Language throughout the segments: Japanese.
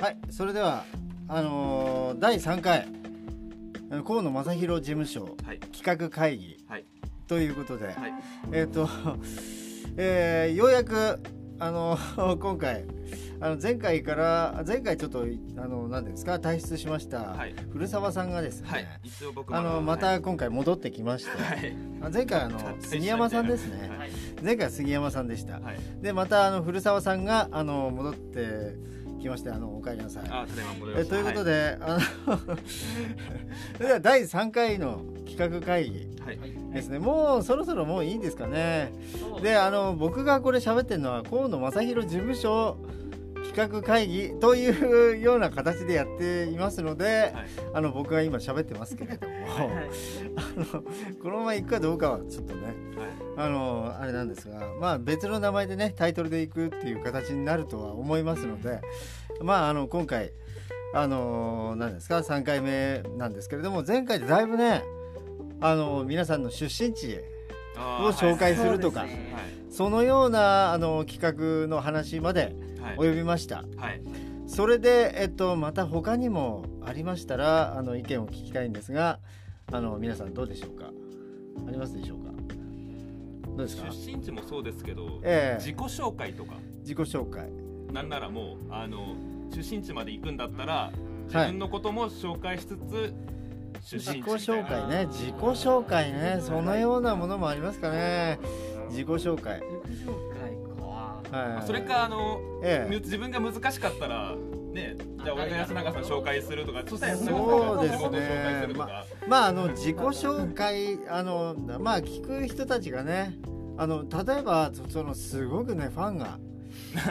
はいそれではあのー第3回河野正弘事務所はい。企画会議はい。ということで、はい。えっ、と、えーようやくあの今回あの前回から前回ちょっとあの何ですか退出しました、はい。古澤さんがですね、はい。一応僕あのまた今回戻ってきまして、はい。あ前回あの杉山さんですね、はい。前回は杉山さんでした、はい。でまたあの古澤さんがあの戻ってきましてあのお帰りなさい。あただいま戻りました。えということで、あの それでは第3回の企画会議はい。はい。ですね、もうそろそろもういいんですかね。であの僕がこれ喋ってるのは河野正弘事務所企画会議というような形でやっていますので、はい。あの僕が今喋ってますけれども、あのこのまま行くかどうかはちょっとねはい。あのあれなんですが、まあ、別の名前でねタイトルでいくっていう形になるとは思いますので、まあ、あの今回あの何ですか3回目なんですけれども前回でだいぶねあの皆さんの出身地を紹介するとか、そうですね。そのようなあの企画の話まではい。及びました。はい。それで、えっと、また他にもありましたらあの意見を聞きたいんですがあの皆さんどうでしょうか？ありますでしょうか？どうですか？出身地もそうですけどええ。自己紹介とか。自己紹介。なんならもうあの出身地まで行くんだったら自分のことも紹介しつつ出自己紹介ね自己紹介。ねそのようなものもありますかね。自己紹介。自己紹介か。はい。それかあのええ。自分が難しかったらねじゃあ俺が安永さん紹介するとかそしたら安永さんそうですね。が自己紹介するとか。まああの自己紹介 あのまあ聞く人たちがねあの例えばそそのすごくねファンが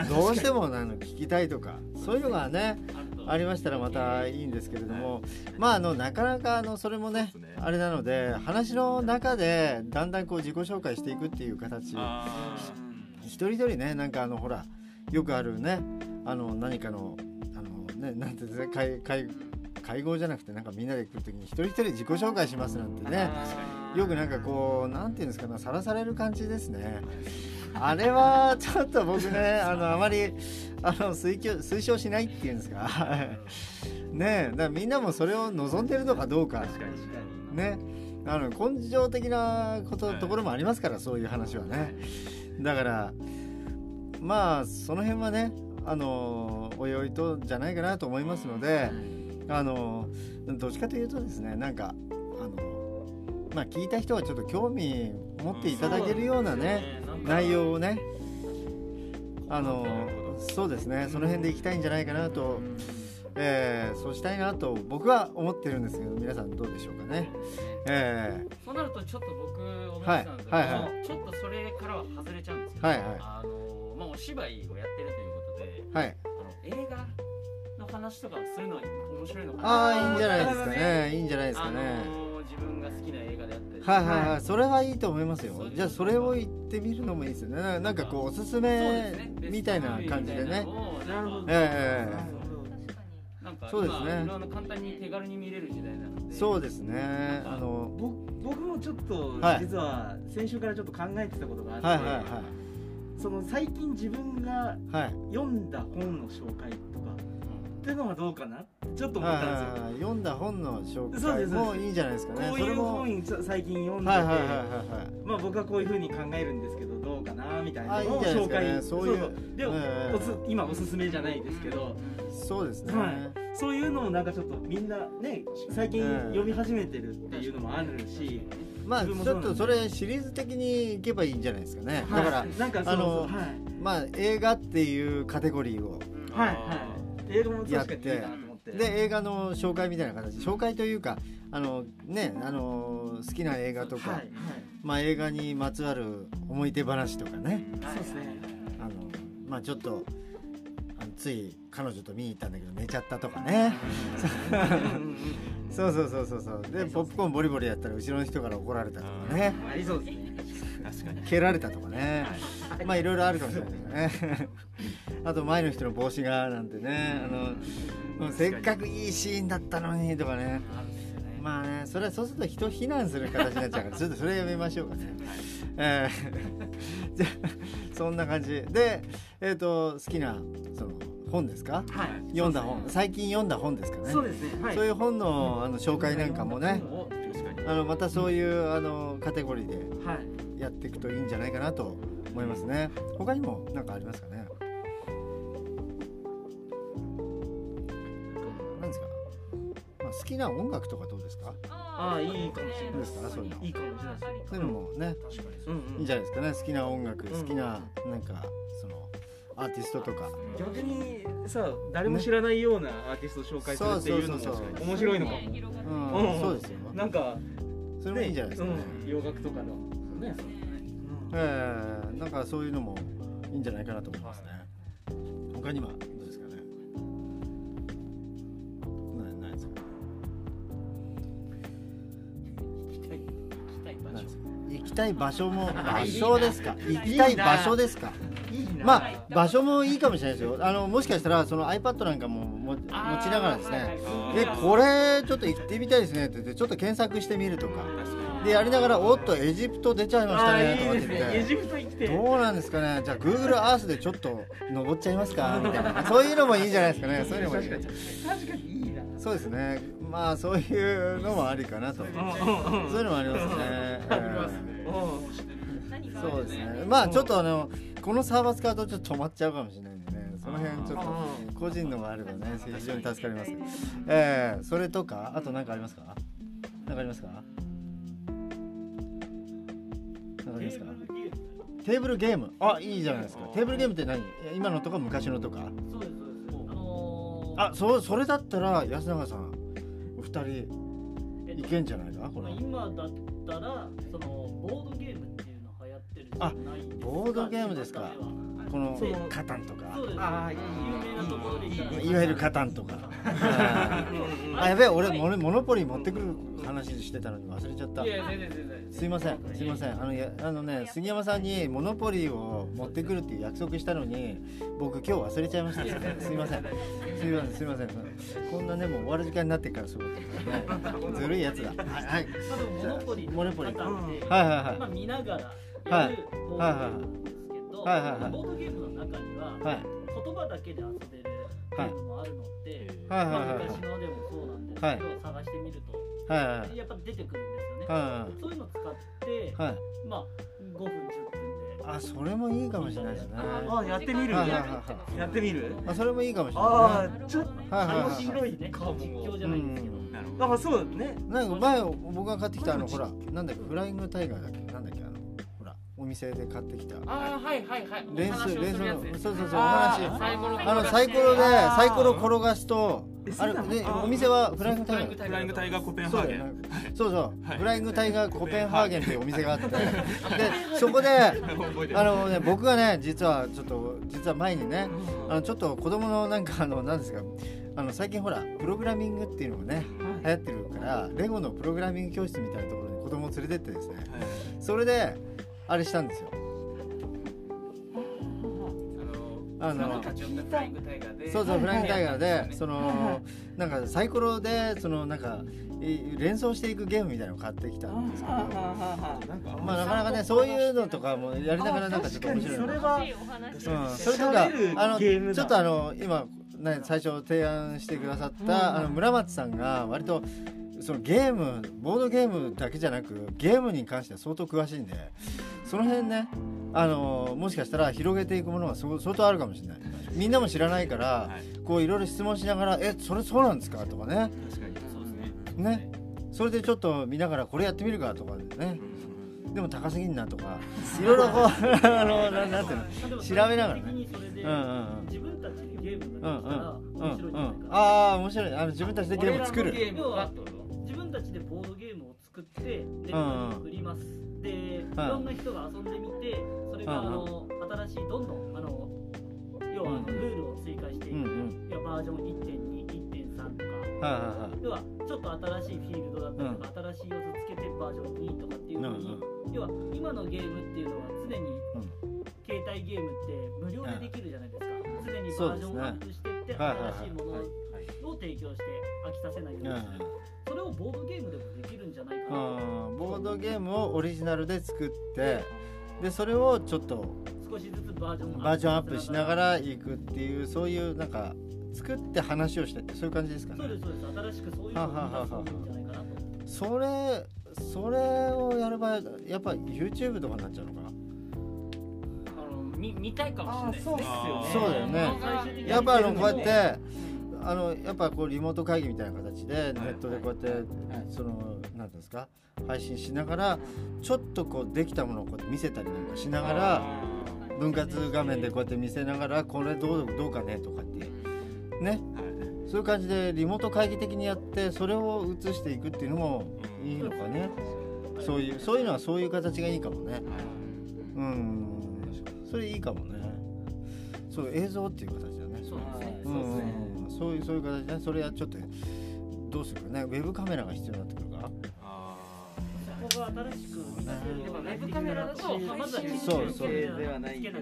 どうしてもあの聞きたいとかそういうのがね ありましたらまたいいんですけれども、まああのなかなかあのそれもねあれなので話の中でだんだんこう自己紹介していくっていう形。あ一人一人ねなんかあのほらよくあるねあの何かのあのねなんていうんですか会会会合じゃなくてなんかみんなで来る時に一人一人自己紹介しますなんてね。よくなんかこうなんていうんですかねさらされる感じですね。あれはちょっと僕ねあのあまりあの推奨推奨しないっていうんですか？ねえだからみんなもそれを望んでるのかどうか。確かに確かに。ね。あの根性的なこと、はいところもありますからそういう話はね。だからまあその辺はねあのおいおいとじゃないかなと思いますのであのどっちかというとですねなんかあのまあ聞いた人はちょっと興味持っていただけるようなね内容をねあのそうですね。その辺でいきたいんじゃないかなと、えーそうしたいなと僕は思ってるんですけど皆さんどうでしょうかね。えそうなるとちょっと僕思ってたんですけど、はいはいはちょっとそれからは外れちゃうんですけど、はいはい。あのまあお芝居をやってるということで、ーはい。あの映画の話とかをするのは面白いのかな。ああいいんじゃないですかね。いいんじゃないですかあね。の自分が好きな映画であったりはいはいはい、それはいいと思いますよ。そう。ですじゃあそれを言ってみるのもいいですよね。ななんかこうおすすめね。みたいな感じでね。なるほどええなんかそうですね。今いろんな簡単に手軽に見れる時代なので。そうですね。あの僕僕もちょっとはい。実は先週からちょっと考えてたことがあって、はいはいその最近自分がはいはい。読んだ本の紹介とかっていうのはどうかな？ちょっと思ったんですよ、読んだ本の紹介もいいんじゃないですかね。こういう本最近読んでて。まあ僕はこういうふうに考えるんですけどどうかなみたいなのを紹介そういうで、今おすすめじゃないですけど、そうですね。はい。そういうのをなんかちょっとみんなね最近ええ読み始めてるっていうのもあるし、まあちょっとそれシリーズ的にいけばいいんじゃないですかね。だからあのまあ映画っていうカテゴリーを。はいはい映画も確かにいいかなと思って。で映画の紹介みたいな形。紹介というかあのねあの好きな映画とか、はいはい。まあ映画にまつわる思い出話とかね。そうですね。あのまあちょっとあのつい彼女と見に行ったんだけど寝ちゃったとかね。そうそうそうそうそう。でポップコーンボリボリやったら後ろの人から怒られたとかね。ありそうですね確かに。蹴られたとかね。まあいろいろあるかもしれないですね。あと前の人の帽子がなんてねあのせっかくいいシーンだったのにとかね。まあねそれはそうすると人非難する形になっちゃうから ちょっとそれやめましょうかね。えー じゃあそんな感じ。でえっ、と好きなその本ですか？はい。読んだ本。最近読んだ本ですかね。そうですね。はい。そういう本のあの紹介なんかもね。あのまたそういうあのカテゴリーではいやっていくといいんじゃないかなと思いますね。他にも何かありますかね？何ですか、まあ、好きな音楽とかどうですか？ああいいかもしれないです。か？そういうの。いいかもしれないです。そういうのもね確かにうんうんいいんじゃないですかね。好きな音楽ん好きななんかそのアーティストとか。逆にさ誰も知らないようなアーティストを紹介するっていうのも面白いのかも。うん、うん。そうですよ。なんかそれもいいんじゃないですかね、うん、洋楽とかのね。ええ。なんかそういうのもいいんじゃないかなと思いますね。他にはどうですかね。なないですか？行きたい場所。も 場所ですか？行きたい場所ですか？まあ場所もいいかもしれないですよ。あのもしかしたらその iPad なんかもも持ちながらですね。でこれちょっと行ってみたいですねって言ってちょっと検索してみるとかでやりながらおっとエジプト出ちゃいましたねとか言って。エジプト行ってどうなんですかね。じゃあ Google Earth でちょっと登っちゃいますか みたいな。そういうのもいいんじゃないですかね。そういうのもいい。確かに。確かにいいな。そうですね。まあそういうのもありかなと。そういうのもありますね。ありますね。えーそうですね。まあちょっとあのこのサーバー使うとちょっと止まっちゃうかもしれないんでね。その辺ちょっと個人のがあればね非常に。助かります。えー、それとかあと何かありますか？何かありますか？何かありますか？テーブルゲーム。あいいじゃないですか。テーブルゲームって何？今のとか昔のとか？そうですそうです。あのーあそうそれだったら安永さんお二人えっといけんじゃないか？これまあ今だったらそのボードゲームっていうの流行ってるじゃあないですか。ボードゲームですかこのカタンとか。ああいい有名なところで言ったらいわゆるカタンとか。あやべえ俺モノモノポリー持ってくる話してたのに忘れちゃった。いや全然全然。すいませんすいません。あのやあのね杉山さんにモノポリーを持ってくるっていう約束したのに僕今日忘れちゃいましたすいません。すいませんすいません。こんなねもう終わる時間になってからそうい。ずるいやつだ。はいモノポリーモノポリ。はいはいはい。まあ見ながらはい。やるボーどはいはいはい。ボードゲームの中にははい。言葉だけで遊べるゲームもあるのではい。まあはいはい昔のでもそうなんですはい。けど探してみるとはいはいやっぱ出てくるんですよね。はいそういうの使ってはい。まあ5分10分で。あそれもいいかもしれないですね。あやってみる？やってみる？あそれもいいかもしれあないねあちょっとはいはい。はい面白いね。かも実況じゃないんですけど。うん。なるほどあそうだね。なんか前僕が買ってきたあのほらなんだっけフライングタイガーだっけ？店で買ってきた。ああはいはいはい。レースレーそうそうそうおあ話ーサイコロあのサイコロでサイコロ転がすとえあれねお店はフライングタイガー。フライングタイガーコペンハーゲン。そうそうフライングタイガーコペンハーゲンっていうお店があって。でそこであのね僕がね実はちょっと実は前にねあのちょっと子供のなんかあのなんですかあの最近ほらプログラミングっていうのがね流行ってるからレゴのプログラミング教室みたいなところに子供を連れてってですね。はい。それであれしたんですよ。あの立ち寄ったフライングタイガーで。そうそうフライングタイガーではいそのなんかサイコロでそのなんかい連想していくゲームみたいなのを買ってきたんですけど。なんかまあなかなかねそういうのとかもやりながらなんかちょっと面白い。そなれはうん、それとかあのゲームだ。ちょっとあの今、ね、最初提案してくださった、あの村松さんが割とそのゲームボードゲームだけじゃなくゲームに関しては相当詳しいんでその辺ねあのもしかしたら広げていくものが相相当あるかもしれない。みんなも知らないから、はい。こういろいろ質問しながら「えそれそうなんですか?」とかね。確かにそうですね。ね。それでちょっと見ながらこれやってみるか？とかね。でも高すぎんなとかいろいろこう あのななんていうの？調べながらね。うんうんうん。自分たちでゲームうんができたらうん面白いんじゃないかな。ああ面白い。あの自分たちでゲーム作るたちでボードゲームを作ってネットに売ります、で、いろんな人が遊んでみてそれがあの新しいどんどんあの要はあのルールを追加していく、いやバージョン1.2、1.3とか。要はちょっと新しいフィールドだったりとか、新しい要素つけてバージョン2とかっていうはいふうに、要は今のゲームっていうのは常に、携帯ゲームって無料でできるじゃないですか、常にバージョンアップしてって、新しいものを提供して飽きさせないよううんにする、それをボードゲームでもできるんじゃないかな。ボードゲームをオリジナルで作ってでそれをちょっと少しずつバージョンバージョンアップしながら行くっていうそういうなんか作って話をしてってそういう感じですかね。そうですそうです。新しくそういうのを生み出んじゃないかなと。それそれをやる場合やっぱ YouTube とかになっちゃうのかな？あの見見たいかもしれないですね。あーそうだよね。やっぱあのこうやってあのやっぱこうリモート会議みたいな形でネットでこうやってそのなんていうんですか？配信しながらちょっとこうできたものをこうやって見せたりなんかしながら分割画面でこうやって見せながらこれどうどうかねとかってね。そういう感じでリモート会議的にやってそれを映していくっていうのもいいのかね。そういうそういうのはそういう形がいいかもね。うん。それいいかもね。そう映像っていう形だね。そうですねそういうそういう形ねそれはちょっとどうするかね。ウェブカメラが必要になってくるか。あそこが新しくでもウェブカメラだとまずはそうそう。ではないけど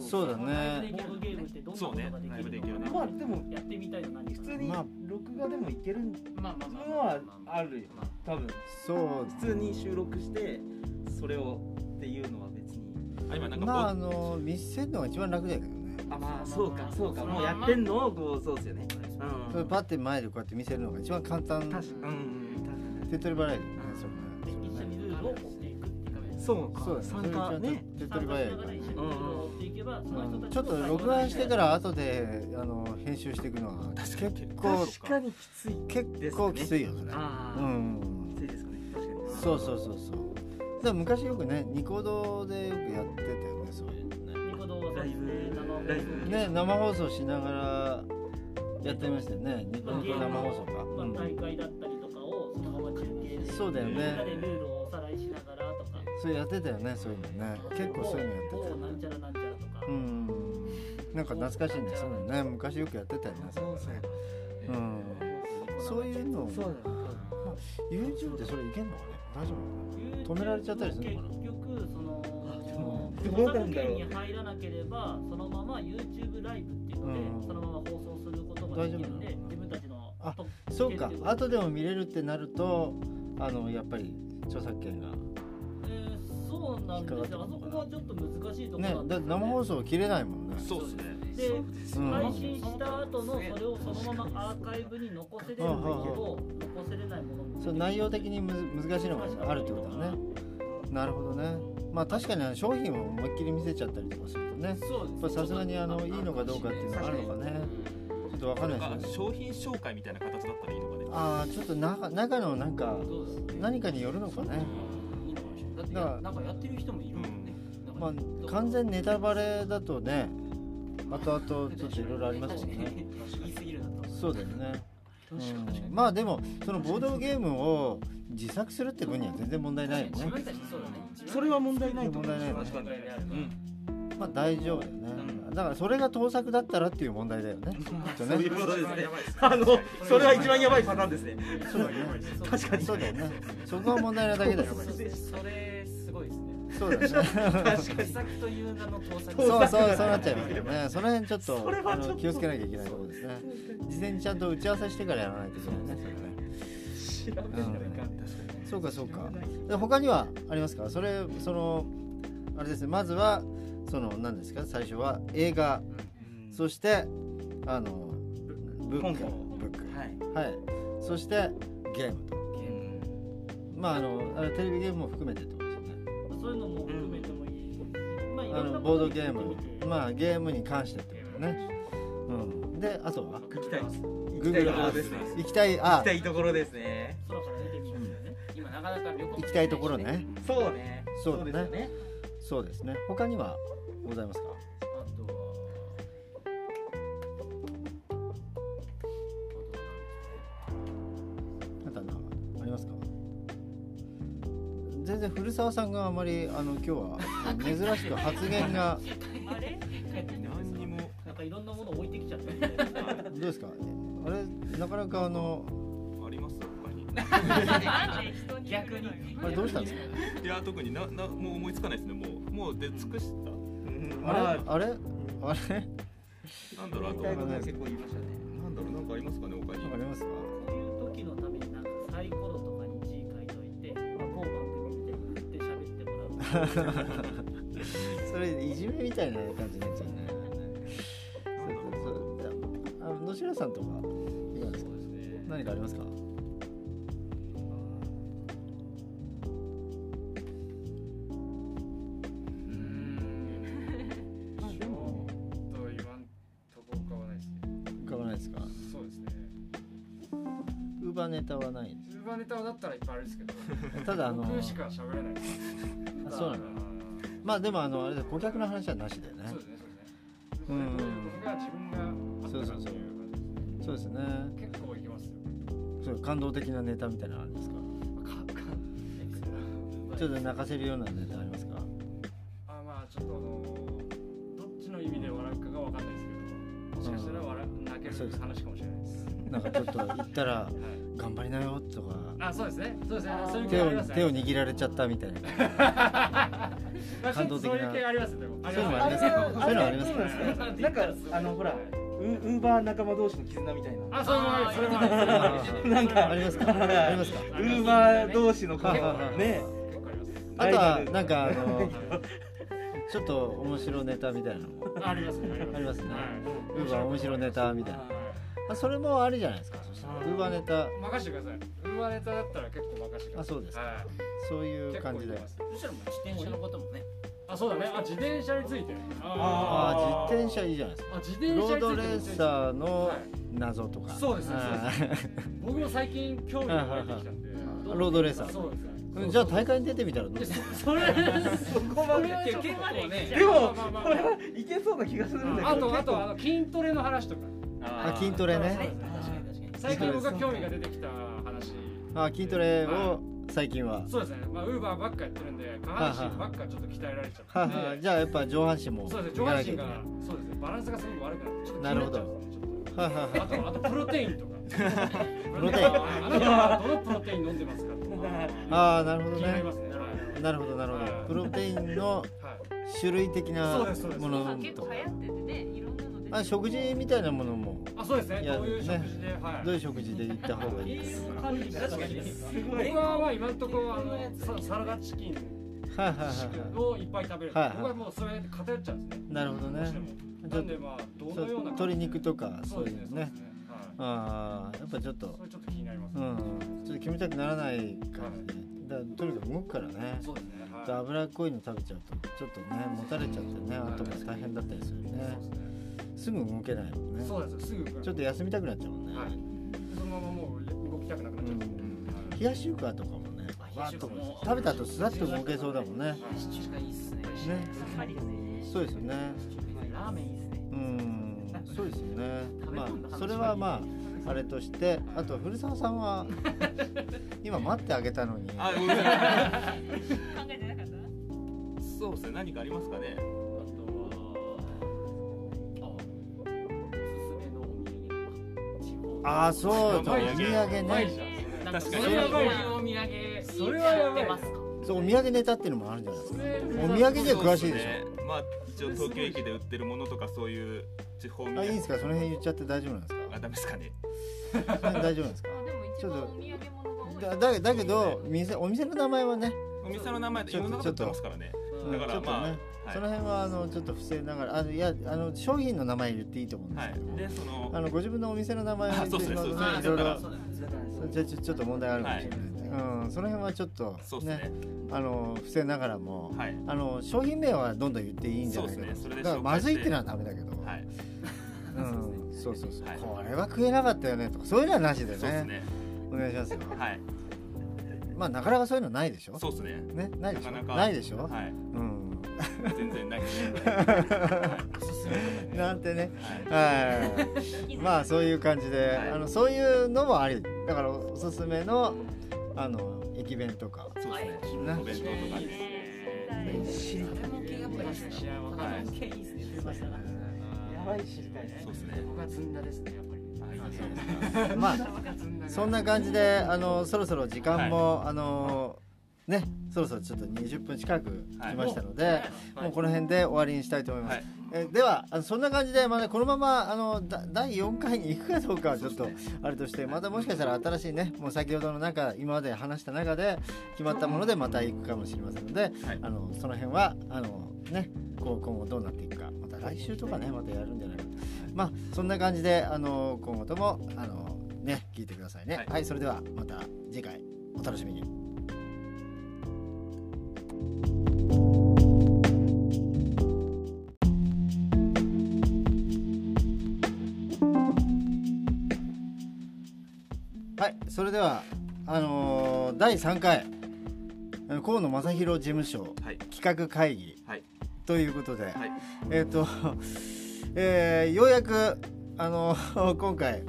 そうだね。ボードゲームってどんなことがでそうねまあでもやってみたいの何か普通にまあ録画でもいけるまあまあまあのはあるよ。多分そう。普通に収録してそれをっていうのは別に。ーあ今なんかまああボの見せるのが一番楽だけどねあまあそうかそうかもうやってんのをこうそうですよね。それパッて前でこうやって見せるのが一番簡単。確かに。うん手っ取り早いよねそれね。一緒にルールを追っていくそうかそう参加ね手っ取り早いから。ね参加しながら一緒にルールを追っていけばその人たちょっと録画してから後であの編集していくのは結構確かにきつい結構きついよそれ。ああ。うん。きついですかね。確かに。そうそうそうそう。だから昔よくねニコ動でよくやってたよねそういうライブね生放送しながらやってましたよね。ニコニコ生放送か、まあ、うん。大会だったりとかをそのまま中継でそうだよね。みんなでルールをおさらいしながらとか。それやってたよねそういうのね。結構そういうのやってた某よね。なんちゃらなんちゃらとか、うん。なんか懐かしいねそういうのね。昔よくやってたよねそういう。うん。そういうの。そうだよ YouTube ってそれいけんのかね。大丈夫止められちゃったりするのかな。結局その著作権に入らなければそのまま YouTube ライブっていうので、うん。そのまま放送することができるんで大丈夫自分たちのあとそうか。後でも見れるってなるとあのやっぱり著作権が。えーそうなんですよ。あそこはちょっと難しいところねだって生放送切れないもんね。そうですね。で、うん。配信した後のそれをそのままアーカイブに残せれるんだけど残せれないものも。それ内容的にむず難しいのがあるってことだね。なるほどねまあ確かに商品を思いっきり見せちゃったりとかするとねさすがにあのいいのかどうかっていうのがあるのかね。ちょっとわかんないですよね商品紹介みたいな形だったらいいのかね。ああちょっと中中のなんか何かによるのかね。だからやなんかやってる人もいるもんね。まあ完全ネタバレだとね後々ちょっといろいろありますもんね。言い過ぎるなと。そうだよね。うん。まあでもそのボードゲームを自作するって分には全然問題ないよね。それは問題ないと思う。問題ないよね。問題であるうん。まあ大丈夫だよね。だからそれが盗作だったらっていう問題だよね。きっとね。そういうことですね。あのそれは一番やばいパターンですね。そうだよね。確かに。そうだよね。そこは問題なだけだよ。それすごいですね。そうだよね。自作という名の盗作。そうそうそうなっちゃいますよね。その辺ちょっと気をつけなきゃいけないところですね。事前にちゃんと打ち合わせしてからやらないといけないね調べないかそうかそうか。で他にはありますか？それそのあれですね。まずはその何ですか？最初は映画。そしてあのブックブック。はい。はい。そしてゲームと。まああのテレビゲームも含めてってことですよね。そういうのも含めてもいいし、まあいあのボードゲーム。まあゲームに関してってことね。うん。であとは？行きたいです行きたいところですね。行きたい行あきたいところですね。空から見てみるんだよね今なかなか旅行行きたいところね。そうね。そうですよね。そうですね。他にはございますか？あとは。またなんかありますか？全然古澤さんがあまりあの今日は珍しく発言が。あれ？何にも。なんかいろんなもの置いてきちゃったどうですか？あれなかなかあのあります？他に？逆に。あれどうしたんですか？いや特にななもう思いつかないですね。もうもう出尽くした。あれ？まああれ？あれ？なんだろうあと。結構言いましたね。なんだろうなんかありますかね他に？わかりますか？そういう時のためになんかサイコロとかに字書いといて、まあ、某番組みたいに振って喋ってもらうそ それいじめみたいな感じになっちゃうね。ああの野白さんとか何かありますか？ウーバーネタはない。ウーバーネタだったらいっぱいあるんですけどす ただあの僕しか喋れないそうなの？まあでもあのあれだ顧客の話はなしだよね。そうですねそうですね。自分がうそうですね。結構そう感動的なネタみたいなのあるんですか？かかちょっと泣かせるようなネタありますか？あまあちょっとあのどっちの意味で笑うかがわかんないですけどもしかしたら笑う泣ける話かもしれないです。なんかちょっと言ったら頑張りなよとか。あそうですね。そうですね。そういう手を系あります。ね手を握られちゃったみたいな。まあ感動的な。そういう系ありますよでも。そういうのもありますかそういうのありますか？なんかあのほらウウーバー仲間同士の絆みたいな。あそうそれもありますなんかありますか？ありますか？ウーバー同士のね。あとはなんかあのちょっと面白ネタみたいなのも。ありますね。ありますね。はい。ウーバー面白ネタみたいな。あそれもありじゃないですか？ウーバーネタ。任してください。ウーバーネタだったら結構任してください。あそうですか。はい。そういう感じで。そしたらもう自転車のこともねあそうだね。あ自転車について。ああ自転車いいじゃないですか。あ自転車ロードレーサーのはい。謎とか。そうですねあ僕も最近興味が湧いてきたんで。ーロードレーサー。そうですじゃあ大会に出てみたらどう？でですそそれそこまで結構ねでもまあまあまあこれはいけそうな気がするんだけど。あとあとあの筋トレの話とか。あ筋トレね。確かに確かに最近僕が興味が出てきた話。あ筋トレを最近は。そうですね。まあウーバーばっかやってるんで下半身ばっかちょっと鍛えられちゃはって。いはいじゃあやっぱ上半身もそうですね。上半身がそうですね。バランスがすごく悪くなってちょっと気になるほどっちゃうんですねちょっと。はいはいはいあとあとプロテインとか。プロテイン。あなたはどのプロテイン飲んでますか？とかああなるほどね。なりますね。はいなるほどなるほど。プロテインのはい。種類的なそうですそうです。ものとか構流行っててねあ食事みたいなものもあそうですね。どういう食事ではい。どういう食事で行った方がいいか管理確かに。僕はまあ今のところあのササラダチキンをいっぱい食べる、はいはい。僕はもうそれで偏っちゃうんですね。なるほどね。なんでまあどのような鶏肉とかそそういうのね。ああやっぱちょっと。ちょっと気になります、うん。ちょっと決めたくならない感じでだとにかく動くからね。そうですね。はい。で脂っこいの食べちゃうとちょっとねもたれちゃってね後が大変だったりするねすぐ動けないもんね。そうです。すぐちょっと休みたくなっちゃうもんね、はい。そのままもう動きたくなくなっちゃうんで、はい冷やし中華とかもねあわーっと冷やし中華。も食べた後スラッと動けそうだもんね。中華いいっすね。ね。さっぱりですね。そうですよね。ラーメンいいっすね。うん。そうですよね。まあそれはまああれとしてあと古澤さんは 今待ってあげたのに。あごめんなさい。考えてなかった？そうですね。何かありますかねああそうお土産ね。確かにそれはやばいお土産それはやばい。そうお土産ネタっていうのもあるんじゃないですか。お土産には詳しいでしそうすねまあ一応東京駅で売ってるものとかそういう地方あいいんですか？その辺言っちゃって大丈夫なんですか？あダメですかね。大丈夫なんですか？ちょっとだだだけど店お店の名前はねお店の名前でいろんなこと売ってますからね。うんだからまあはい。その辺はあのちょっと伏せながらあのいやあの商品の名前言っていいと思うんではすけど、い。でそのあのご自分のお店の名前を言ってしまう？とあねいろいろ。じゃあちょちょっと問題あるかもしれないんで、うん、その辺はちょっとそうですね。あの伏せながらも、はい。あの商品名はどんどん言っていいんじゃないか。そうですね。それでだからまずいってのはダメだけど、はい。うん、そうそうそう、はい。これは食えなかったよねとかそういうのはなしでね。お願いしますよ。はい。まあなかなかそういうのないでしょ？そうですね。ねないでしょ？なかなか。ないでしょ、はい。うん全然ないなんてね。はい。はい。まあそういう感じで、はい。あのそういうのもあり。だからおすすめのあの駅弁とか。そうですね。ねお弁当とかですましたなやばい。知りたいねそうですね僕はずん。だですねやっぱりまあそん。な感じであのそろそろ時間も、あのねそろそろちょっと20分近く来ましたので、もうこの辺で終わりにしたいと思います、はい。えではあのそんな感じで、まあね、このままあのだ第4回に行くかどうかはちょっとあれとしてまたもしかしたら新しいねもう先ほどの中今まで話した中で決まったものでまた行くかもしれませんので、はい。あのその辺はあのねこう今後どうなっていくかまた来週とかね。またやるんじゃないか。まあそんな感じであの今後ともあのね聞いてくださいね。はい。はい、それではまた次回お楽しみにはいそれではあのー第3回河野正弘事務所はい。企画会議はい。ということで、はい。えっ、と、えーようやくあの今回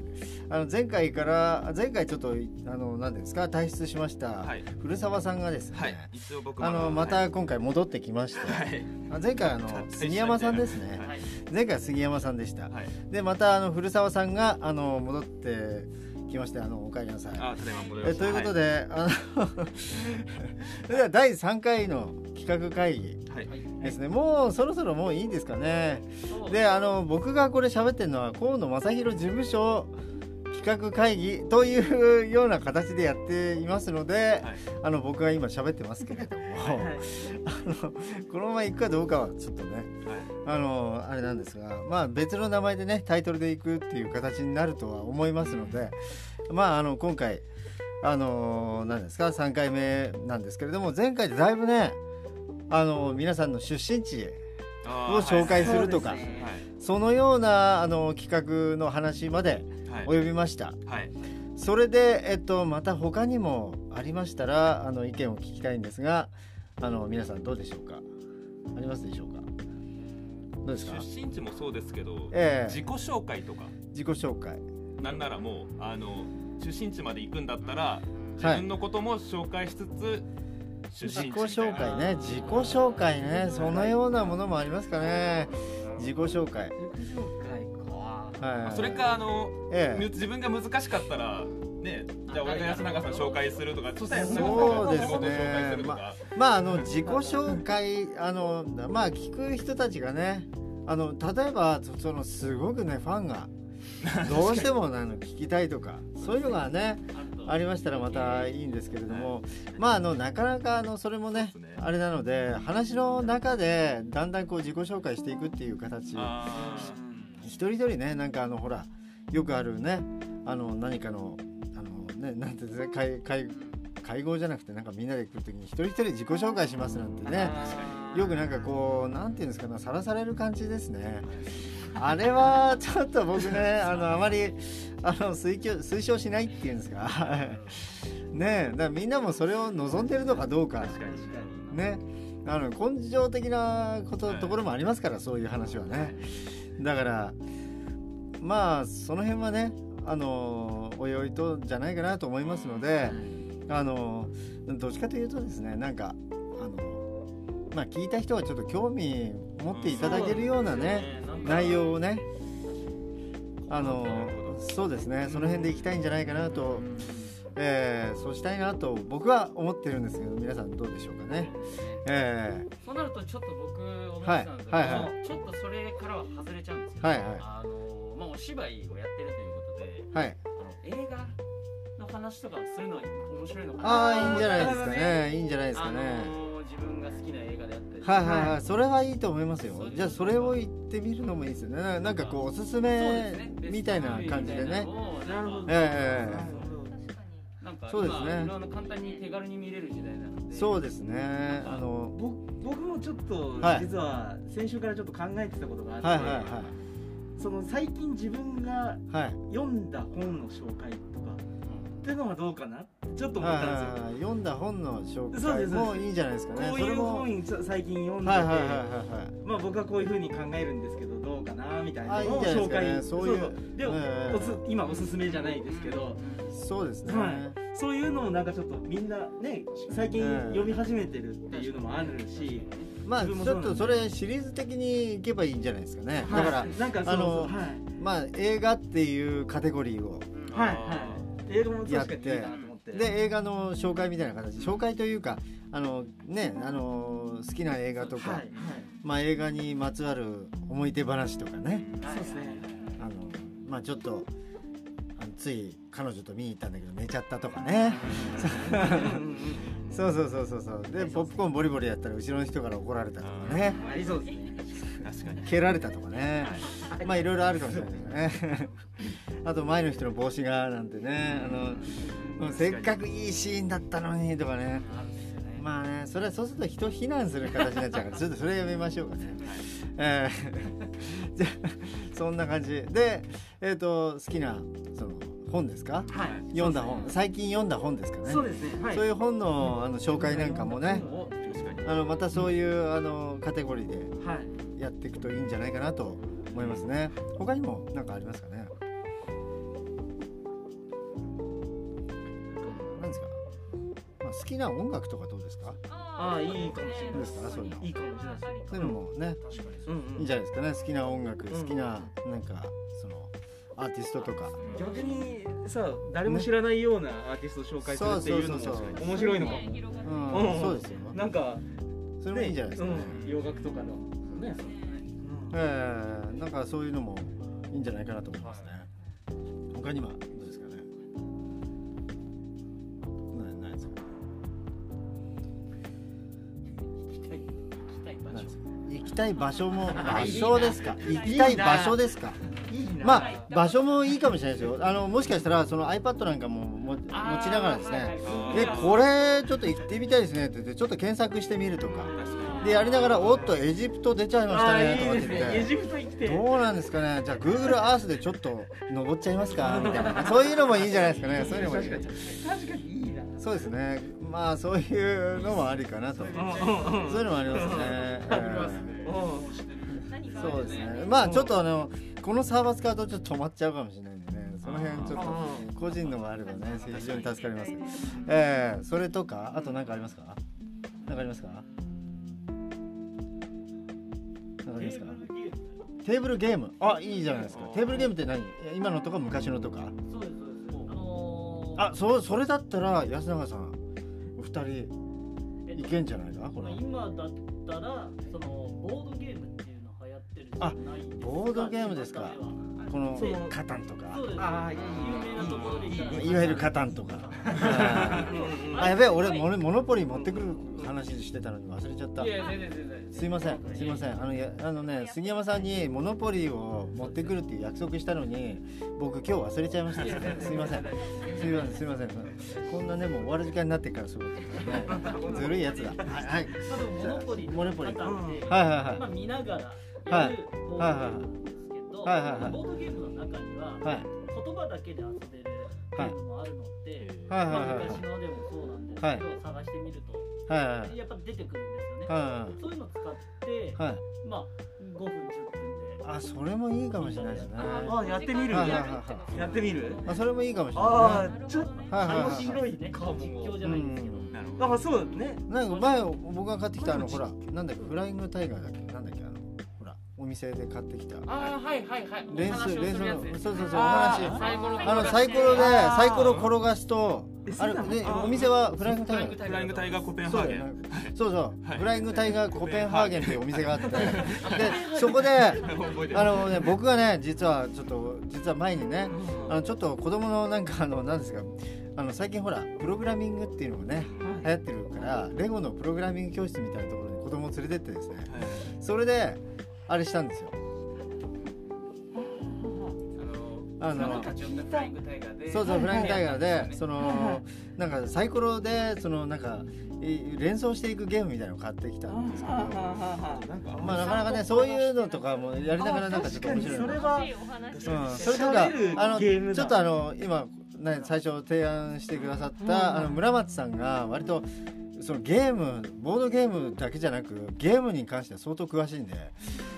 あの前回から前回ちょっとあの何ですか退出しました、はい。古澤さんがですね、はい。一応僕あのまた今回戻ってきまして、はい。あ前回あの 杉山さんですね、はい。前回杉山さんでした、はい。でまたあの古澤さんがあの戻ってきましてあのお帰りなさい。あただいま戻りました。えということで、あの それでは第3回の企画会議はい。はいですね、もうそろそろもういいですかね。であの僕がこれ喋ってるのは河野正弘事務所企画会議というような形でやっていますので、はい。あの僕が今喋ってますけれども、あのこのまま行くかどうかはちょっとねはい。あのあれなんですがまあ別の名前でねタイトルでいくっていう形になるとは思いますのでまああの今回あの何ですか3回目なんですけれども前回でだいぶねあの皆さんの出身地を紹介するとか、はい。そのようなあの企画の話まではい。及びました、はい。それで、えっと、また他にもありましたらあの意見を聞きたいんですがあの皆さんどうでしょうか？ありますでしょうか？どうですか？出身地もそうですけどええ。自己紹介とか。自己紹介。なんならもうあの出身地まで行くんだったら自はい分のことも紹介しつつ出自己紹介なね。自己紹介。ね。そのようなものもありますかね。自己紹介。自己紹介か。はい。それかあのええ。自分が難しかったらねじゃあ俺が安永さん紹介するとかそうですね。が自分の紹介するとか。まああの自己紹介あのまあ聞く人たちがねあの例えばそそのすごくねファンが どうしてもあの聞きたいとかそういうのがねありましたらまたいいんですけれども、まああのなかなかあのそれもねあれなので話の中でだんだんこう自己紹介していくっていう形。あ一人一人ねなんかあのほらよくあるねあの何かのあのねなんていうんですか会会会合じゃなくてなんかみんなで来る時に一人一人自己紹介しますなんてね。よくなんかこうなんていうんですかねさらされる感じですねあれはちょっと僕ね あのあまりあの推奨推奨しないっていうんですか。ねえだからみんなもそれを望んでるのかどうか。確かに確かに。ねあの根性的なこと、はいところもありますからそういう話はね。だからまあその辺はねあのおいおいとじゃないかなと思いますのであのどっちかというとですねなんかあのまあ聞いた人はちょっと興味持っていただけるようなね内容をねあのそうですね。その辺でいきたいんじゃないかなと、えーそうしたいなと僕は思ってるんですけど皆さんどうでしょうかね。えそうなるとちょっと僕思ってたんですけど、はい。はい。はちょっとそれからは外れちゃうんですよ、はい。はい。あのまあお芝居をやってるということでーはい。あの映画の話とかをするのは面白いのかな。ああいいんじゃないですかね。いいんじゃないですかね。自分が好きな映画であったりはいはいはい、それはいいと思いますよ。じゃあそれを言ってみるのもいいですよね。ななんかこうおすすめみたいな感じでね。なるほど。ええ確かになんかそうですね。簡単に手軽に見れる時代なので。そうですね。あの僕僕もちょっとはい。実は先週からちょっと考えてたことがあって、はいはいはい。その最近自分がはい。読んだ本の紹介とかっていうのはどうかな？ちょっと思ったんですよ、読んだ本の紹介もいいんじゃないですかね。こういう本最近読んでて、まあ僕はこういうふうに考えるんですけどどうかなみたいなのを紹介。そういうで、え今おすすめじゃないですけど、はい。そうですね。はい。そういうのもなんかちょっとみんなね最近ええ読み始めてるっていうのもあるし、まあちょっとそれシリーズ的にいけばいいんじゃないですかね。だからはい。なんかあのまあ映画っていうカテゴリーを。はいはい映画も確かにいいかなと思って。で映画の紹介みたいな形。紹介というかあのねあの好きな映画とか、はいはい。まあ映画にまつわる思い出話とかね。そうですね。あのまあちょっとあのつい彼女と見に行ったんだけど寝ちゃったとかね。そうそうそうそうそう。でポップコーンボリボリやったら後ろの人から怒られたとかね。ありそうですね確かに。蹴られたとかね。まあいろいろあるかもしれないですね。あと前の人の帽子がなんてねあのせっかくいいシーンだったのにとかね。まあねそれはそうすると人を非難する形になっちゃうから ちょっとそれやめましょうかね、えー。じゃあそんな感じ。でえっ、と好きなその本ですか？はい。読んだ本。最近読んだ本ですかね。そうですね。はい。そういう本のあの紹介なんかもね。あのまたそういうあのカテゴリーではいやっていくといいんじゃないかなと思いますね。他にも何かありますかね？何ですか、まあ、好きな音楽とかどうですか？ああいいかもしれないです。か？そういうの。いいかもしれない。ですそういうのもねうんうんいいんじゃないですかね？好きな音楽うん好きななんかそのアーティストとか。逆にさ誰も知らないようなアーティストを紹介するっていうのも面白いのかも。うん。そうですよ。なんかそれもいいんじゃないですかね。うん。洋楽とかのねええなんかそういうのもいいんじゃないかなと思いますね。他にはどうですかね？なないですか？行きたい場所。も 場所ですか？行きたい場所ですか？まあ場所もいいかもしれないですよ。あのもしかしたらその iPad なんかもも持ちながらですね。でこれちょっと行ってみたいですねって言ってちょっと検索してみるとかでやりながらおっとエジプト出ちゃいましたあね。とか言って。ねエジプト行ってどうなんですかね。じゃあ Google Earth でちょっと登っちゃいますかみたいな。そういうのもいいじゃないですかね。そういうのもいい確かにいいな。そうですね。まあそういうのもありかなと。そういうのもありますね。え何かーそうですね。まあちょっとあのこのサーバー使うとちょっと止まっちゃうかもしれないんでね。その辺ちょっと個人のがあればね非常に。助かりますえー、それとかあと何かありますか？何かありますか？何かありますか？テーブルゲーム。あいいじゃないですか。テーブルゲームって何？今のとか昔のとか？そうですそうです。あのーあそうそれだったら安永さんお二人えっといけんじゃないか？これ。今だったらそのボードゲームっていうの流行ってるじゃないですか。ボードゲームですかこのカタンとか。あーいい有名ないわゆるカタンとか。あやべえ俺モノモノポリ持ってくる話してたのに忘れちゃった。すいませんすいません。あのやあのね杉山さんにモノポリを持ってくるっていう約束したのに僕今日忘れちゃいました。すいません。すいませんすいません。こんなねもう終わる時間になってからそういうことね。ずるいやつだ。はいモノポリモノポリ。はいはいはい。まあ見ながら。はいはいはいボードゲームの中にははい。言葉だけで遊べるゲームもあるのではい。はいまあはい昔のでもそうなんですはい。けど探してみるとはいはいやっぱ出てくるんですよね。はそういうの使っていはい。まあ5分10分で。あそれもいいかもしれないですね。あやってみる？はいはいはいやってみる？あそれもいいかもしれないああちょっとはいはいはい面白いね。実況じゃないんですけど。なるほどあそうだね。なんか前僕が買ってきたあのほらなんだっけフライングタイガーだっけなんだっけあのお店で買ってきた。あーはいはいはい。レースお話をレースするやつのそうそうそうおあ話。ーサイコロあのサイコロでサイコロ転がすとえあれでお店はフライングタイガー。フフライングタイガーコペンハーゲン。そうそうフライングタイガーコペンハーゲンっていうお店があって。でそこであのね僕がね実はちょっと実は前にねあのちょっと子供のなんかあのなんですかあの最近ほらプログラミングっていうのがね流行ってるからレゴのプログラミング教室みたいなところに子供を連れてってですね。それであれしたんですよ。あの立ち寄ったフライングタイガーでそうそうフライングタイガーでそはいのなんかサイコロでそのなんかい連想していくゲームみたいなのを買ってきたんですけどまあなかなかねそういうのとかもやりながらなんかちょっと面白いなそれはん、それとかあのちょっとあの今、ね、最初提案してくださった、あの村松さんが割とそのゲームボードゲームだけじゃなくゲームに関しては相当詳しいんで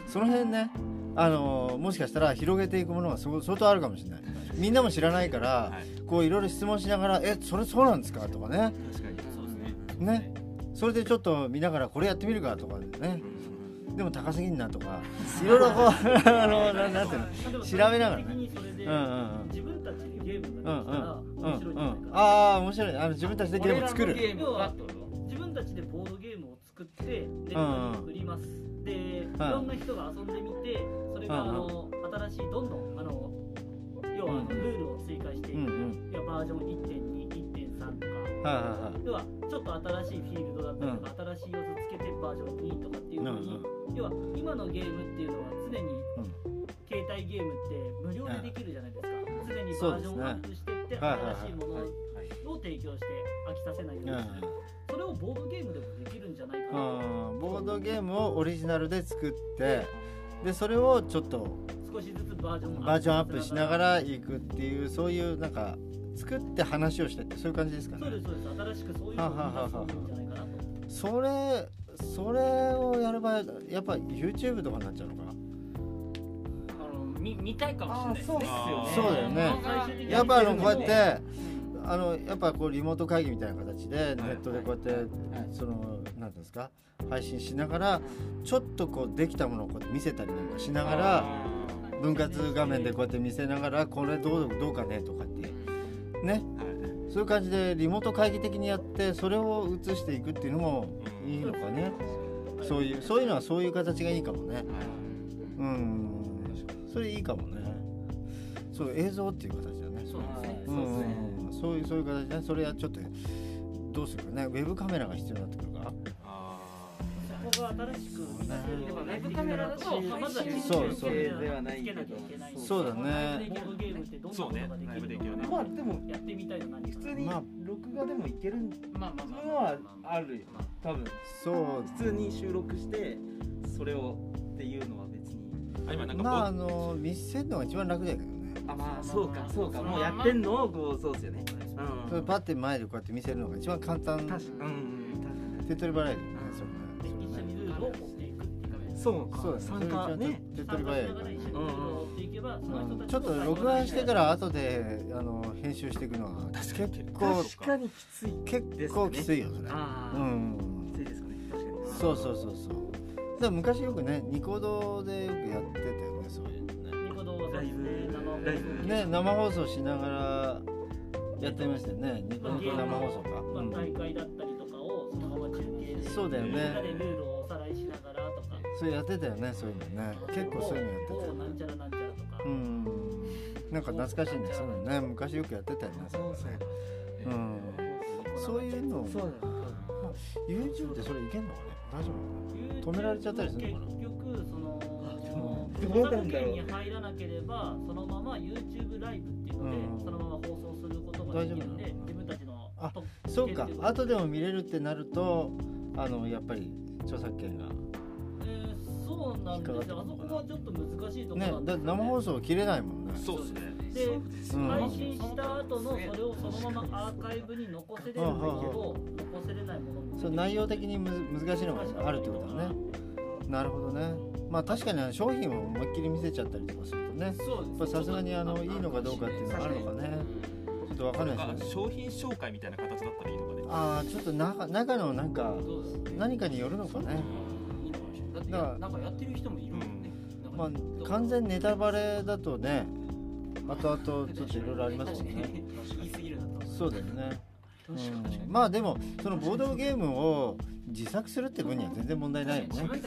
その辺ねあのもしかしたら広げていくものが相相当あるかもしれない。みんなも知らないから、はい。こういろいろ質問しながら「えそれそうなんですか?」とかね。確かにそうですね。ね。それでちょっと見ながらこれやってみるか？とかね。でも高すぎんなとかいろいろこう あのななんていうの？調べながらね。自分たちでゲームうんができたらうん面白いんじゃないか。なああ面白い。あの自分たちでゲーム作る。ゲームはたちでボードゲームを作ってネットに売ります、で、いろんな人が遊んでみてそれがあの新しいどんどんあの要はルールを追加していく、うんバージョン1.2、1.3、3とか。要はちょっと新しいフィールドだったりとか、新しい要素つけてバージョン2とかっていうふうに、要は今のゲームっていうのは常に、携帯ゲームって無料でできるじゃないですか、常にバージョンアップしてって、はいはいはい新しいものを提供して飽きさせないように。する、それをボードゲームでもできるんじゃないかな。ボードゲームをオリジナルで作ってでそれをちょっと少しずつバージョンバージョンアップしながらいくっていうそういうなんか作って話をしてってそういう感じですかね。そうですそうです。新しくそういうのを生みんじゃないかなと。それそれをやればやっぱ YouTube とかになっちゃうのかな？あの見見たいかもしれないですね。あーそうだよね。やっぱあのこうやってあのやっぱこうリモート会議みたいな形でネットでこうやってその何ですか配信しながらちょっとこうできたものをこうやって見せたりなんかしながら分割画面でこうやって見せながらこれどうどうかねとかってね。そういう感じでリモート会議的にやってそれを映していくっていうのもいいのかね。そういうそういうのはそういう形がいいかもね。うん。それいいかもね。そう映像っていう形だね。そうですね。うん。そういうそういう形ねそれはちょっとどうするかね。ウェブカメラが必要になってくるか。あそこが新しく生み出せるようなウェブカメラだとまずはそうそう。ではないけどそうだね。ボードゲームってどんなことがでそうねライブできるまあでもやってみたいの何か普通にまあ。録画でもいけるまあまあまあのはあるよ。多分そう。普通に収録してそれをっていうのは別に。ーあ今なんかまああボの見せるのが一番楽だけどねあまあそうか。そうかもうやってんの？をこうそうですよね。それパッて前でこうやって見せるのが一番簡単。確かに。うん手っ取り早い。よねで一緒にルールを追っていくっていうかそうか。そうだね。参加ね。手っ取り早い。参加しながら一緒にルールを追っていけばその人たちちょっと録画してから後であの編集していくのは結構確かにきつい。結構きついよそれ。ああ。うん。きついですかね。確かに。そうそうそうそう。でも昔よくねニコ動でよくやってたよねそういうライブ生放送ライブ。ね生放送しながらやってましたよね。ニコニコ生放送か、まあうん大会だったりとかをそのまま中継でそうだよね。みんなでルールをおさらいしながらとか。それやってたよねそういうのね。結構そういうのやってもうなんちゃらなんちゃらとか。たうん。なんか懐かしいね。そういうのね。昔よくやってたよね。そういう。のねうん。そういうの。そうだね YouTube ってそれいけんのかね。大丈夫止められちゃったりするのかな。結局そのどう著作なんだろう権に入らなければそのまま YouTube ライブっていうので、うん。そのまま放送することができるんで大丈夫なの自分たちのあとそうか。後でも見れるってなるとあのやっぱり著作権が。えーそうなんですよ。あそこはちょっと難しいところねなんですよだって生放送切れないもんね。そうですね。で、うん配信した後のそれをそのままアーカイブに残せれるんだけど残せれないものも。そう内容的にむず難しいのがあるってことだね。なるほどねまあ確かに商品を思いっきり見せちゃったりとかするとねさすがにあのいいのかどうかっていうのがあるのかね。ちょっとわかんないですよね。商品紹介みたいな形だったらいいのかね。ああちょっと中中のなんか何かによるのかね。だからやなんかやってる人もいるもんね。まあ完全ネタバレだとね後々ちょっといろいろありますもんね。言い過ぎるなとそうだよね確かに確かに。まあでもそのボードゲームを自作するって分には全然問題ないよね。そうだね。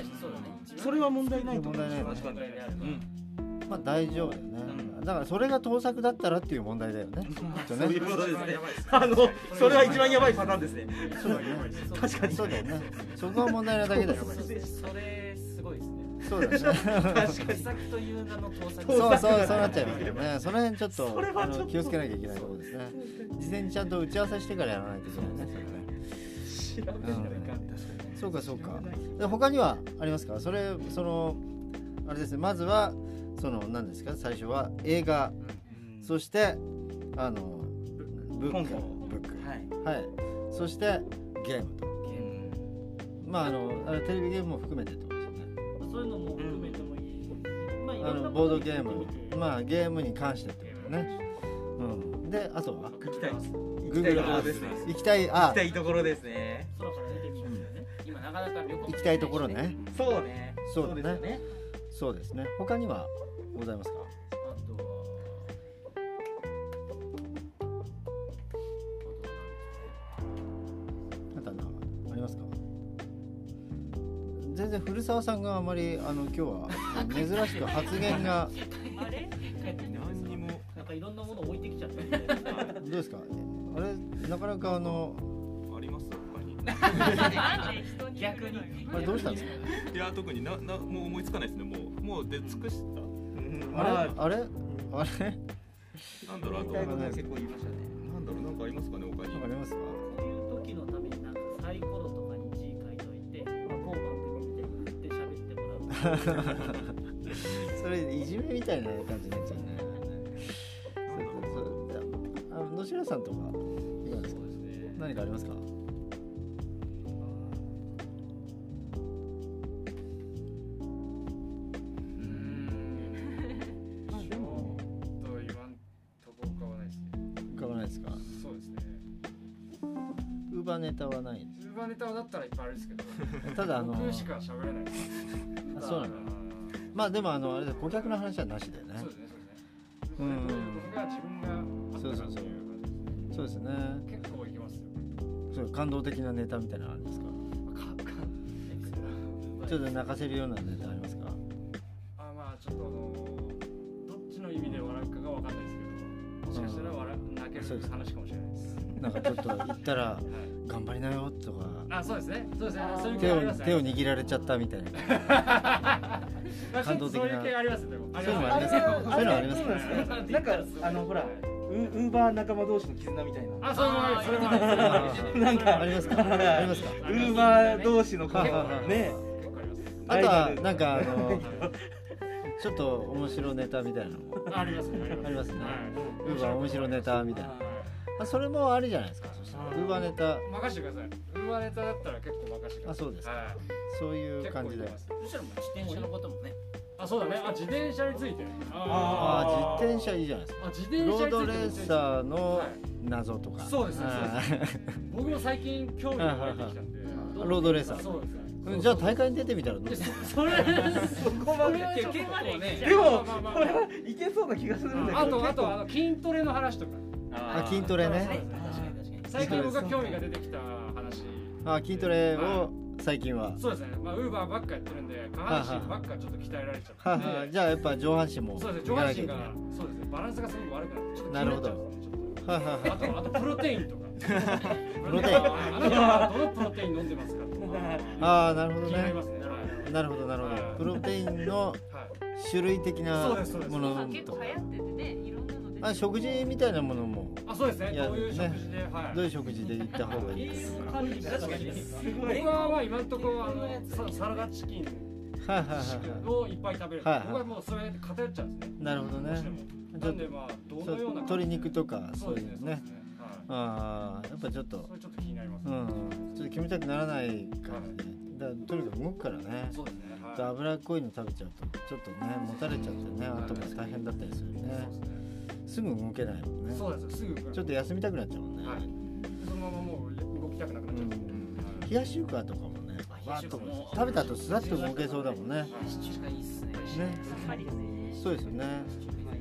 それは問題ないと思う。問題ないよね確かにであればまあ大丈夫だよね。だからそれが盗作だったらっていう問題だよね。そういうことですね。あのそれは一番やばいパターンですね。そうだね。確かに。そうだよね。そこは問題なだけだよそうだよね。という名の盗作。そうそうそうなっちゃいますよね。その辺ちょっとあの気をつけなきゃいけないところですね。事前にちゃんと打ち合わせしてからやらないといけないね。それね調べない。かんそうかそうか。で他にはありますか？それそのあれですね。まずはその何ですか？最初は映画。そしてあのブックブックはい。はい。そしてゲームと。まああのあれテレビゲームも含めてとそういうのも含めてもいいし、まあいろんなあのボードゲームまあゲームに関してってことね。うん。であとは？行きたい行きたいところですね。行きたい行あ。きたいところですね。空から見てみるんだよね。今なかなか旅行行きたいところね。そうね。そうですよね。そうですね。他にはございますか？古澤さんがあまりあの今日は珍しく発言があれ？何にもなんかいろんなもの置いてきちゃった。どうですか？あれ？なかなかあのあります？他に？逆に あれどうしたんですかいや特にななもう思いつかないですね。もうもう出尽くした。あれ？あれ？あれ？なんだろうあと結構言いましたねそれいじめみたいな感じになっちゃうね。あの野白さんとかいかがですか？何かありますか？ネタはないです。ウーバーネタだったらいっぱい。あるんですけどただあの僕しか喋れない。ですあそうなのまあでもあのあれで顧客の話はなしでね。そうですね。そうですね。そうですね。結構いけますよそう感動的なネタみたいなのありますか？ちょっと泣かせるようなネタありますか？あまあちょっとあのどっちの意味で笑うかがわかんないですけどもしかしたら笑う泣けるそうです話かもしれないです。なんかちょっと言ったら はい頑張りなよとか。あそうですね。そうですね。そういう手を系あります手を握られちゃったみたいな。ま あ感動的なそういう系ありますよでも。そういうのもありますかそういうのありますかなんかあのほらウウーバー仲間同士の絆みたいな。あそれもあるそれもあるそれなんかありますか？ありますか？ウーバー同士のこうはい。はいはいねあとはなんかあのちょっと面白ネタみたいなのも。ありますね。ありますね。はい。ウーバー面白ネタみたいなあそれもありじゃないですか。そしたらウーバーネタ。任せてください。ウーバーネタだったら結構任せてください。あそうですか。はい。そういう結感じで。し自転車のこともね。あそうだね。あ自転車について。ああ自転車いいじゃないですか。あ自転車についてロードレーサーのはい謎とか。そうですねあ僕も最近興味が湧いてきたんでーロードレーサー。そうですうんじゃあ大会に出てみたらどう？でそそれそこまで結構ね。でもまあまあまあ。これはいけそうな気がするんだけど。あとあとあの筋トレの話とかあ筋トレね。確かに確かに。最近僕が興味が出てきた話。あ筋トレを最近は。そうですね。まあウーバーばっかやってるんで下半身ばっかちょっと鍛えられちゃはって。いはい。じゃあやっぱ上半身もそうですね。上半身がそうですね。バランスがすごく悪くなってなるほど。あとあとプロテインとか。プロテインあなたはどのプロテイン飲んでますか？ああなるほどね。なりますね。はい。なるほどなるほど。プロテインのはい種類的なそうですそうです。もの結構流行っててねあ食事みたいなものもあそうですね。どういう食事ではい。どういう食事で行った方がいいか管理確かに。すごい僕はまあ今のところあのササラダチキンをいっぱい食べる。はいはい。僕はもうそれで偏っちゃうんですねいなるほどね。なんでまあどのような鶏肉とかそそうういうのね。ですねい。ああやっぱちょっとそれちょっと気になります。うん。ちょっと決めたくならない感じで。だからとにかく動くからね。そうですねはい。で脂っこいの食べちゃうとちょっとねもたれちゃってね後が大変だったりするね。そうですねすぐ動けないもんね。そうですすぐちょっと休みたくなっちゃうもんね。はい。そのままもう動きたくなくなっちゃう。ん。ですね冷やし中華とかもね。あわーっと冷やし中華も食べた後スラッと動けそうだもんね。はい中華いいっすね。ね。さっぱりですね。そうですよね。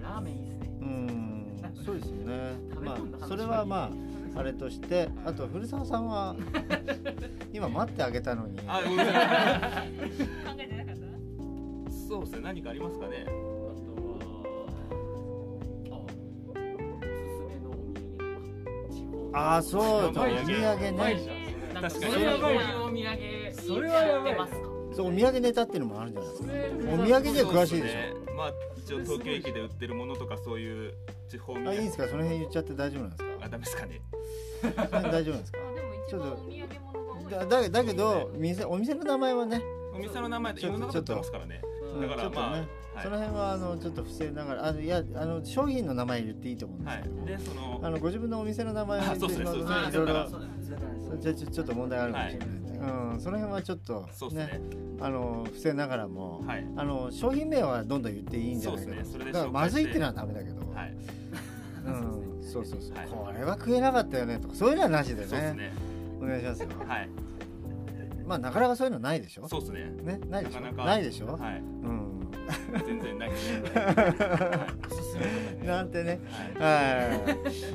ラーメンいいっすね。うん。そうですよね。まあそれはまああれとしてあと古澤さんは 今待ってあげたのに。そうですね。何かありますかねああそうだお土産ね。確かに。それはお土産それはやばい。ますかそうお土産ネタっていうのもあるんじゃないですか。お土産には詳しいでしそうすね。まあ一応東京駅で売ってるものとかそういう地方ょあいいですか？その辺言っちゃって大丈夫なんですか？あダメですかね。大丈夫なんですか？ちょっと番お土産物が多い。だだだけど店お店の名前はね。お店の名前でいろんなこと売ってますからね。うんだからまあはい。その辺はあのちょっと伏せながらあのいやあの商品の名前言っていいと思うんではいすけど、でそのあのご自分のお店の名前を言ってしまうといろいろ。じゃちょちょっと問題あるかもしれないんで、うん、その辺はちょっとそうですね。あの伏せながらも、はい。あの商品名はどんどん言っていいんじゃないかと、そうですね。それでだからまずいっていうのはダメだけど、はい。うん、そうそうそう、はい。これは食えなかったよねとかそういうのはなしでね。ね。お願いしますよ。はい。まあなかなかそういうのないでしょ？そうですね。ねないでしょ？なかなか。ないでしょ、はい。うん全然ない。なんてね。はい。は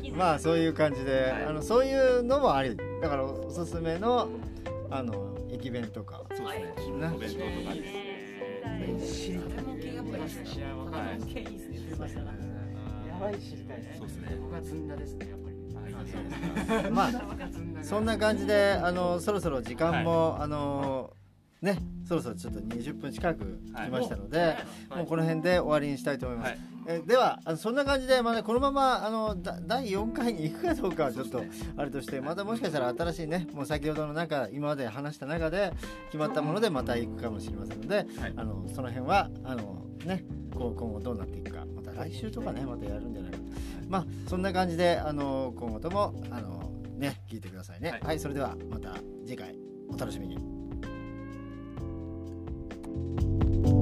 い。まあそういう感じで、はい。あのそういうのもあり。だからおすすめのあの駅弁とか。そうですね。ねお弁当とか。ね知りたい。食べ物系やっぱりい。い。っすねやばい。知りたい。ねそうですね僕はずんだですねやっぱりあい。まあそんな感じであのそろそろ時間も、あのねそろそろちょっと20分近く来ましたので、もうこの辺で終わりにしたいと思います。はい。えではそんな感じで、まあね、このままあのだ第4回に行くかどうかはちょっとあれとしてまたもしかしたら新しいねもう先ほどの中今まで話した中で決まったものでまた行くかもしれませんので、はい。あのその辺はあのねこう今後どうなっていくかまた来週とかねまたやるんじゃないか。とまあそんな感じであの今後ともあのね聞いてくださいね。はい。はい、それではまた次回お楽しみに Música